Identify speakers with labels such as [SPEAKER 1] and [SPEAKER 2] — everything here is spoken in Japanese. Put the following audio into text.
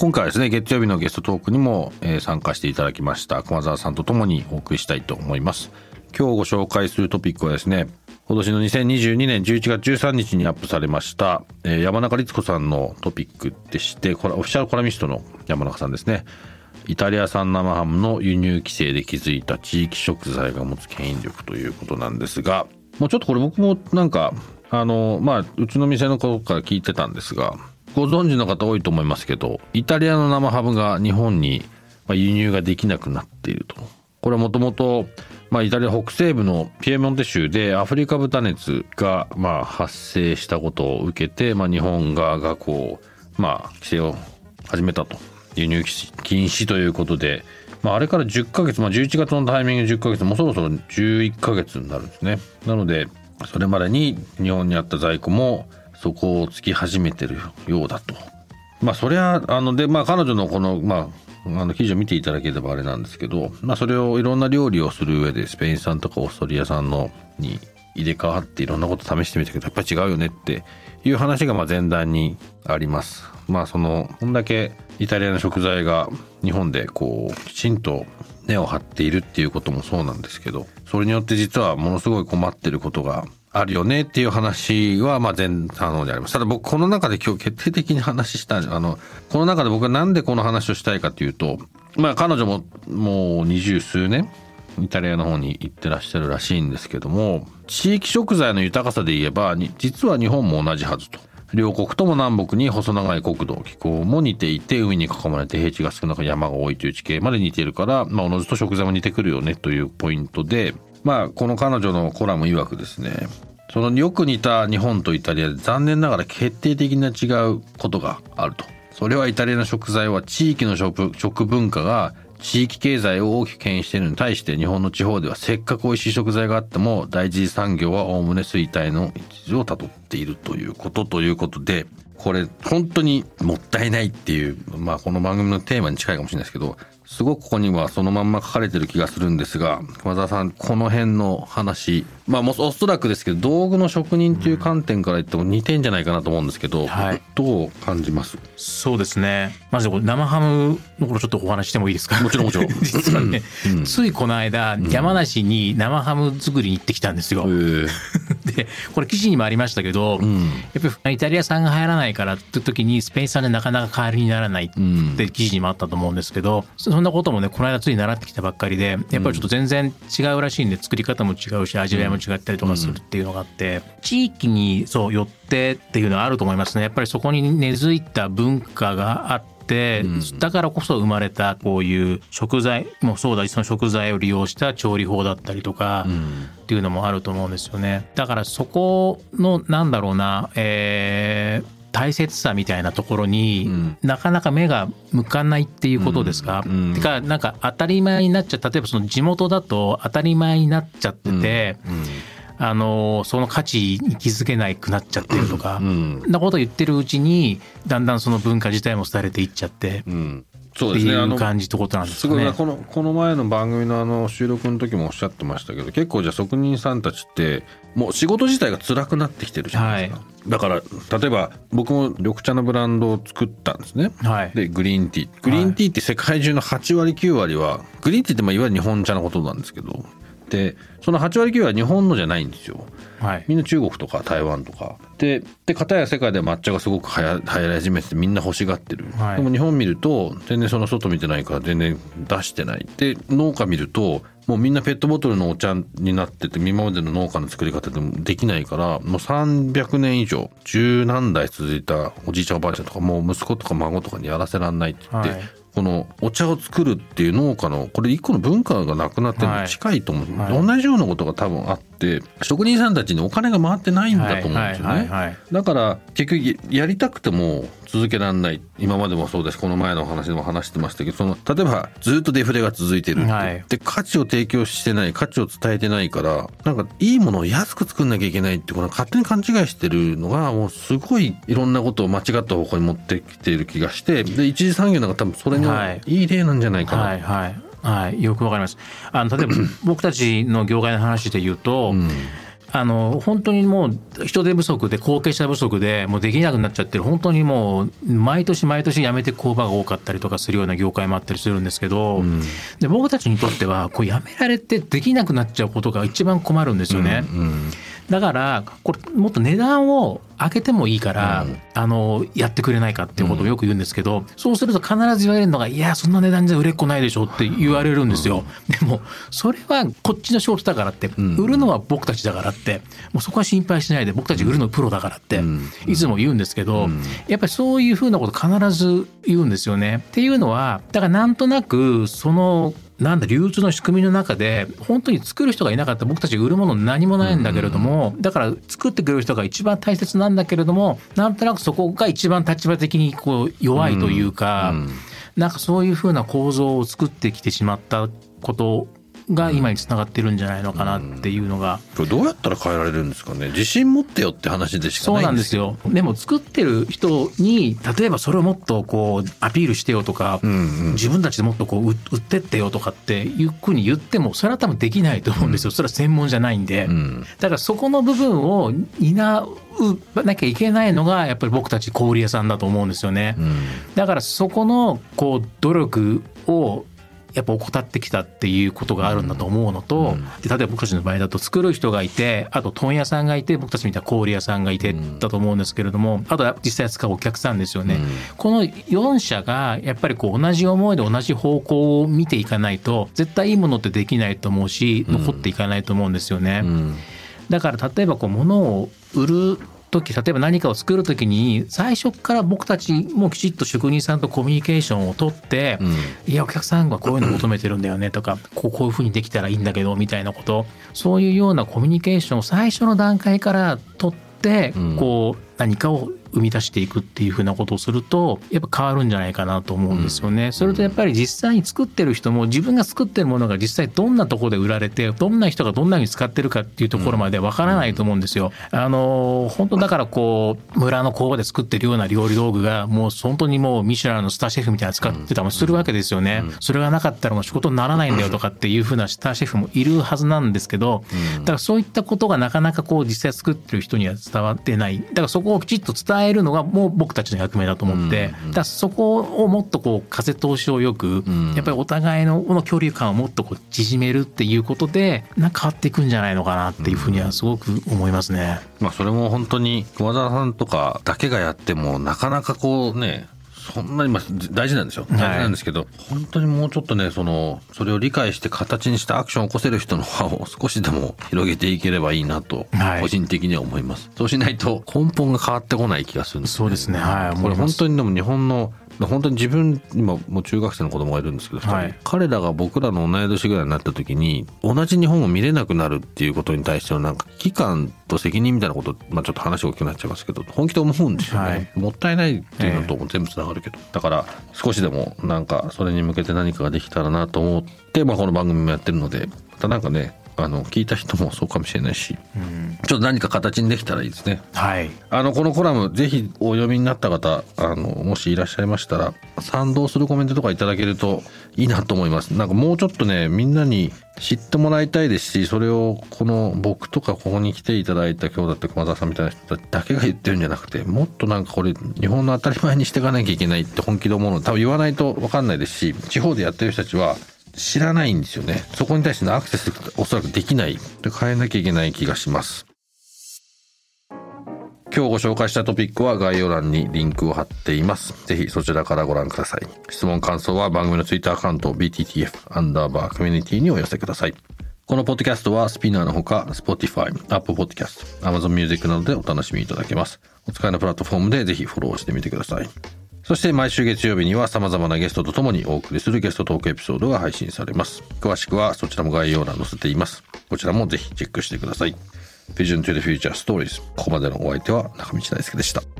[SPEAKER 1] 今回はですね月曜日のゲストトークにも、え参加していただきました熊澤さんとともにお送りしたいと思います。今日ご紹介するトピックはですね今年の2022年11月13日にアップされました、え山中律子さんのトピックでしてこれオフィシャルコラミストの山中さんですね。イタリア産生ハムの輸入規制で築いた地域食材が持つ牽引力ということなんですがもうちょっとこれ僕もなんかあのまあうちの店の子から聞いてたんですがご存知の方多いと思いますけどイタリアの生ハムが日本に輸入ができなくなっていると。これはもともとまあイタリア北西部のピエモンテ州でアフリカ豚熱がまあ発生したことを受けてまあ日本側がこうまあ規制を始めたと。輸入禁止ということで、まあ、あれから10ヶ月、まあ、11月のタイミング10ヶ月もうそろそろ11ヶ月になるんですね。なのでそれまでに日本にあった在庫もそこをつき始めてるようだとまあそれはあのでまあ彼女のこのまああの記事を見ていただければあれなんですけど、まあ、それをいろんな料理をする上でスペイン産とかオーストリア産のに入れ替わっていろんなこと試してみたけどやっぱり違うよねっていう話がまあ前段にあります。まあそのこんだけイタリアの食材が日本でこうきちんと根を張っているっていうこともそうなんですけどそれによって実はものすごい困ってることがあるよねっていう話はまあ前半の方にあります。ただ僕この中で今日決定的に話したあのこの中で僕はなんでこの話をしたいかというとまあ彼女ももう二十数年イタリアの方に行ってらっしゃるらしいんですけども地域食材の豊かさで言えば実は日本も同じはずと。両国とも南北に細長い国土気候も似ていて海に囲まれて平地が少なく山が多いという地形まで似ているから、まあ、おのずと食材も似てくるよねというポイントでまあこの彼女のコラム曰くですねそのよく似た日本とイタリアで残念ながら決定的な違うことがあると。それはイタリアの食材は地域の食食文化が地域経済を大きく牽引しているのに対して日本の地方ではせっかく美味しい食材があっても第一次産業はおおむね衰退の一途をたどっているということということでこれ本当にもったいないっていうまあこの番組のテーマに近いかもしれないですけどすごくここにはそのまんま書かれてる気がするんですが熊澤さんこの辺の話まあもうおそらくですけど道具の職人という観点から言っても似てんじゃないかなと思うんですけど、
[SPEAKER 2] はい。
[SPEAKER 1] どう感じます？
[SPEAKER 2] そうですね。まず生ハムのことちょっとお話ししてもいいですか？
[SPEAKER 1] もちろんもちろん。
[SPEAKER 2] 実はね、
[SPEAKER 1] うん。
[SPEAKER 2] ついこの間、山梨に生ハム作りに行ってきたんですよ。
[SPEAKER 1] え
[SPEAKER 2] で、これ記事にもありましたけど、
[SPEAKER 1] うん。
[SPEAKER 2] やっぱりイタリア産が流行らないからって時にスペイン産でなかなか代わりにならないっ
[SPEAKER 1] うん。
[SPEAKER 2] て記事にもあったと思うんですけど、そんなこともね、この間つい習ってきたばっかりで、やっぱりちょっと全然違うらしいんで、作り方も違うし、味わいも違ったりとかするっていうのがあって、地域にそう寄ってっていうのはあると思いますね。やっぱりそこに根付いた文化があって、だからこそ生まれたこういう食材もそうだしその食材を利用した調理法だったりとか、っていうのもあると思うんですよね。だからそこのなんだろうな、えー大切さみたいなところに、
[SPEAKER 1] ん。
[SPEAKER 2] なかなか目が向かないっていうことですか、
[SPEAKER 1] うん。うん。
[SPEAKER 2] てかなんか当たり前になっちゃう。例えばその地元だと当たり前になっちゃってて、あのその価値に気づけなくなっちゃってるとか、
[SPEAKER 1] うん。
[SPEAKER 2] なこと言ってるうちにだんだんその文化自体も廃れていっちゃって
[SPEAKER 1] うん。そ
[SPEAKER 2] う
[SPEAKER 1] ですね。あの
[SPEAKER 2] 感じってことなんです
[SPEAKER 1] す
[SPEAKER 2] かね。
[SPEAKER 1] ごいこのこの前の番組のあの収録の時もおっしゃってましたけど結構じゃあ職人さんたちってもう仕事自体が辛くなってきてるじゃないですか、だから例えば僕も緑茶のブランドを作ったんですね。
[SPEAKER 2] はい。
[SPEAKER 1] でグリーンティーグリーンティーって世界中の8割9割はグリーンティーってまあいわゆる日本茶のことなんですけどでその8割9割は日本のじゃないんですよ。
[SPEAKER 2] はい。
[SPEAKER 1] みんな中国とか台湾とか。でで片や世界では抹茶がすごくはや流行り始めててみんな欲しがってる、
[SPEAKER 2] はい。
[SPEAKER 1] でも日本見ると全然その外見てないから全然出してない。で農家見るともうみんなペットボトルのお茶になってて今までの農家の作り方でもできないからもう300年以上十何代続いたおじいちゃんおばあちゃんとかもう息子とか孫とかにやらせらんないって言って、
[SPEAKER 2] はい
[SPEAKER 1] このお茶を作るっていう農家のこれ一個の文化がなくなってるのに近いと思う、
[SPEAKER 2] はい。
[SPEAKER 1] 同じようなことが多分あって職人さんたちにお金が回ってないんだと思うんですよね。だから結局やりたくても続けられない。今までもそうです。この前のお話でも話してましたけどその例えばずっとデフレが続いてるって、
[SPEAKER 2] はい。
[SPEAKER 1] で価値を提供してない価値を伝えてないからなんかいいものを安く作んなきゃいけないってこの勝手に勘違いしてるのがもうすごいいろんなことを間違った方向に持ってきている気がしてで一次産業なんか多分それの
[SPEAKER 2] はい。
[SPEAKER 1] いい例なんじゃないかな。
[SPEAKER 2] はいはいはいよくわかります。あの例えば僕たちの業界の話で言うと、
[SPEAKER 1] うん。
[SPEAKER 2] あの本当にもう人手不足で後継者不足でもうできなくなっちゃってる本当にもう毎年毎年辞めて工場が多かったりとかするような業界もあったりするんですけど、で僕たちにとってはこう辞められてできなくなっちゃうことが一番困るんですよね。
[SPEAKER 1] うん。
[SPEAKER 2] だからこれもっと値段を上げてもいいから、
[SPEAKER 1] うん。
[SPEAKER 2] あのやってくれないかっていうことをよく言うんですけど、そうすると必ず言われるのが「いやそんな値段じゃ売れっ子ないでしょ」って言われるんですよ。でもそれはこっちの仕事だからって、
[SPEAKER 1] ん。
[SPEAKER 2] 売るのは僕たちだからってもうそこは心配しないで僕たち売るのプロだからって、
[SPEAKER 1] うん。
[SPEAKER 2] いつも言うんですけど、やっぱりそういうふうなこと必ず言うんですよね。っていうのはだからなんとなくそのなんだ流通の仕組みの中で本当に作る人がいなかったら僕たち売るもの何もないんだけれども、だから作ってくれる人が一番大切なんだけれどもなんとなくそこが一番立場的にこう弱いというか、
[SPEAKER 1] うん。
[SPEAKER 2] なんかそういうふうな構造を作ってきてしまったことが今につながってるんじゃないのかなっていうのが、
[SPEAKER 1] これどうやったら変えられるんですかね？自信持ってよって話でしか
[SPEAKER 2] そう
[SPEAKER 1] ない
[SPEAKER 2] なんですよ。でも作ってる人に例えばそれをもっとこうアピールしてよとか、
[SPEAKER 1] うんうん
[SPEAKER 2] 自分たちでもっとこう売売ってってよとかっていうふうに言ってもそれは多分できないと思うんですよ。それは専門じゃないんで。
[SPEAKER 1] うん
[SPEAKER 2] だからそこの部分を担うなきゃいけないのがやっぱり僕たち小売屋さんだと思うんですよね。
[SPEAKER 1] うん
[SPEAKER 2] だからそこのこう努力をやっぱ怠ってきたっていうことがあるんだと思うのと、で例えば僕たちの場合だと作る人がいてあと問屋さんがいて僕たちみたいな小売屋さんがいてだと思うんですけれどもあとは実際使うお客さんですよね、この4社がやっぱりこう同じ思いで同じ方向を見ていかないと絶対いいものってできないと思うし残っていかないと思うんですよね。
[SPEAKER 1] うん。
[SPEAKER 2] だから例えばこう物を売る時例えば何かを作る時に最初から僕たちもきちっと職人さんとコミュニケーションを取って、
[SPEAKER 1] うん。
[SPEAKER 2] いやお客さんがこういうの求めてるんだよねとかこうこういうふうにできたらいいんだけどみたいなこと。そういうようなコミュニケーションを最初の段階から取って、
[SPEAKER 1] うん。
[SPEAKER 2] こう何かを生み出していくっていうふうなことをするとやっぱ変わるんじゃないかなと思うんですよね。それとやっぱり実際に作ってる人も自分が作ってるものが実際どんなところで売られてどんな人がどんな風に使ってるかっていうところまでわからないと思うんですよ。あの本当だからこう村の工場で作ってるような料理道具がもう本当にもうミシュランのスターシェフみたいなの使ってたりするわけですよね。それがなかったらもう仕事にならないんだよとかっていう風なスターシェフもいるはずなんですけど、だからそういったことがなかなかこう実際作ってる人には伝わってない。だからそこをきちっと伝えるのがもう僕たちの役目だと思って、だそこをもっとこう風通しをよく、
[SPEAKER 1] ん
[SPEAKER 2] やっぱりお互いのこの距離感をもっとこう縮めるっていうことでなんか変わっていくんじゃないのかなっていうふうにはすごく思いますね。
[SPEAKER 1] まあそれも本当に熊沢さんとかだけがやってもなかなかこうねそんなにまあ大事なんですよ大事なんですけど、本当にもうちょっとねそのそれを理解して形にしてアクションを起こせる人の輪を 少しでも広げていければいいなと
[SPEAKER 2] はい。
[SPEAKER 1] 個人的には思います、そうしないと根本が変わってこない気がするんです
[SPEAKER 2] そうですね。はい。
[SPEAKER 1] これ本当にでも日本の本当に自分今もう中学生の子供がいるんですけど、
[SPEAKER 2] はい。
[SPEAKER 1] 彼らが僕らの同い年ぐらいになった時に同じ日本を見れなくなるっていうことに対してのなんか危機感と責任みたいなこと、まあ、ちょっと話が大きくなっちゃいますけど本気で思うんですよね、
[SPEAKER 2] はい。
[SPEAKER 1] もったいないっていうのとも全部つながるけど、だから少しでもなんかそれに向けて何かができたらなと思って、まあ、この番組もやってるのでまたなんかねあの聞いた人もそうかもしれないし、ちょっと何か形にできたらいいですね。
[SPEAKER 2] はい。
[SPEAKER 1] あのこのコラムぜひお読みになった方あのもしいらっしゃいましたら賛同するコメントとかいただけるといいなと思います。なんかもうちょっとねみんなに知ってもらいたいですしそれをこの僕とかここに来ていただいた今日だって熊澤さんみたいな人だけが言ってるんじゃなくてもっとなんかこれ日本の当たり前にしていかなきゃいけないって本気で思うの多分言わないと分かんないですし地方でやってる人たちは知らないんですよねそこに対してのアクセスおそらくできないで変えなきゃいけない気がします今日ご紹介したトピックは概要欄にリンクを貼っています。ぜひそちらからご覧ください。質問感想は番組のツイッターアカウント BTTF アンダーバーコミュニティにお寄せください。このポッドキャストはスピナーのほか Spotify、Apple Podcast、Amazon Music などでお楽しみいただけます。お使いのプラットフォームでぜひフォローしてみてください。そして毎週月曜日には様々なゲストとともにお送りするゲストトークエピソードが配信されます。詳しくはそちらも概要欄載せています。こちらもぜひチェックしてください。Vision to the Future Stories ここまでのお相手は中道大輔でした。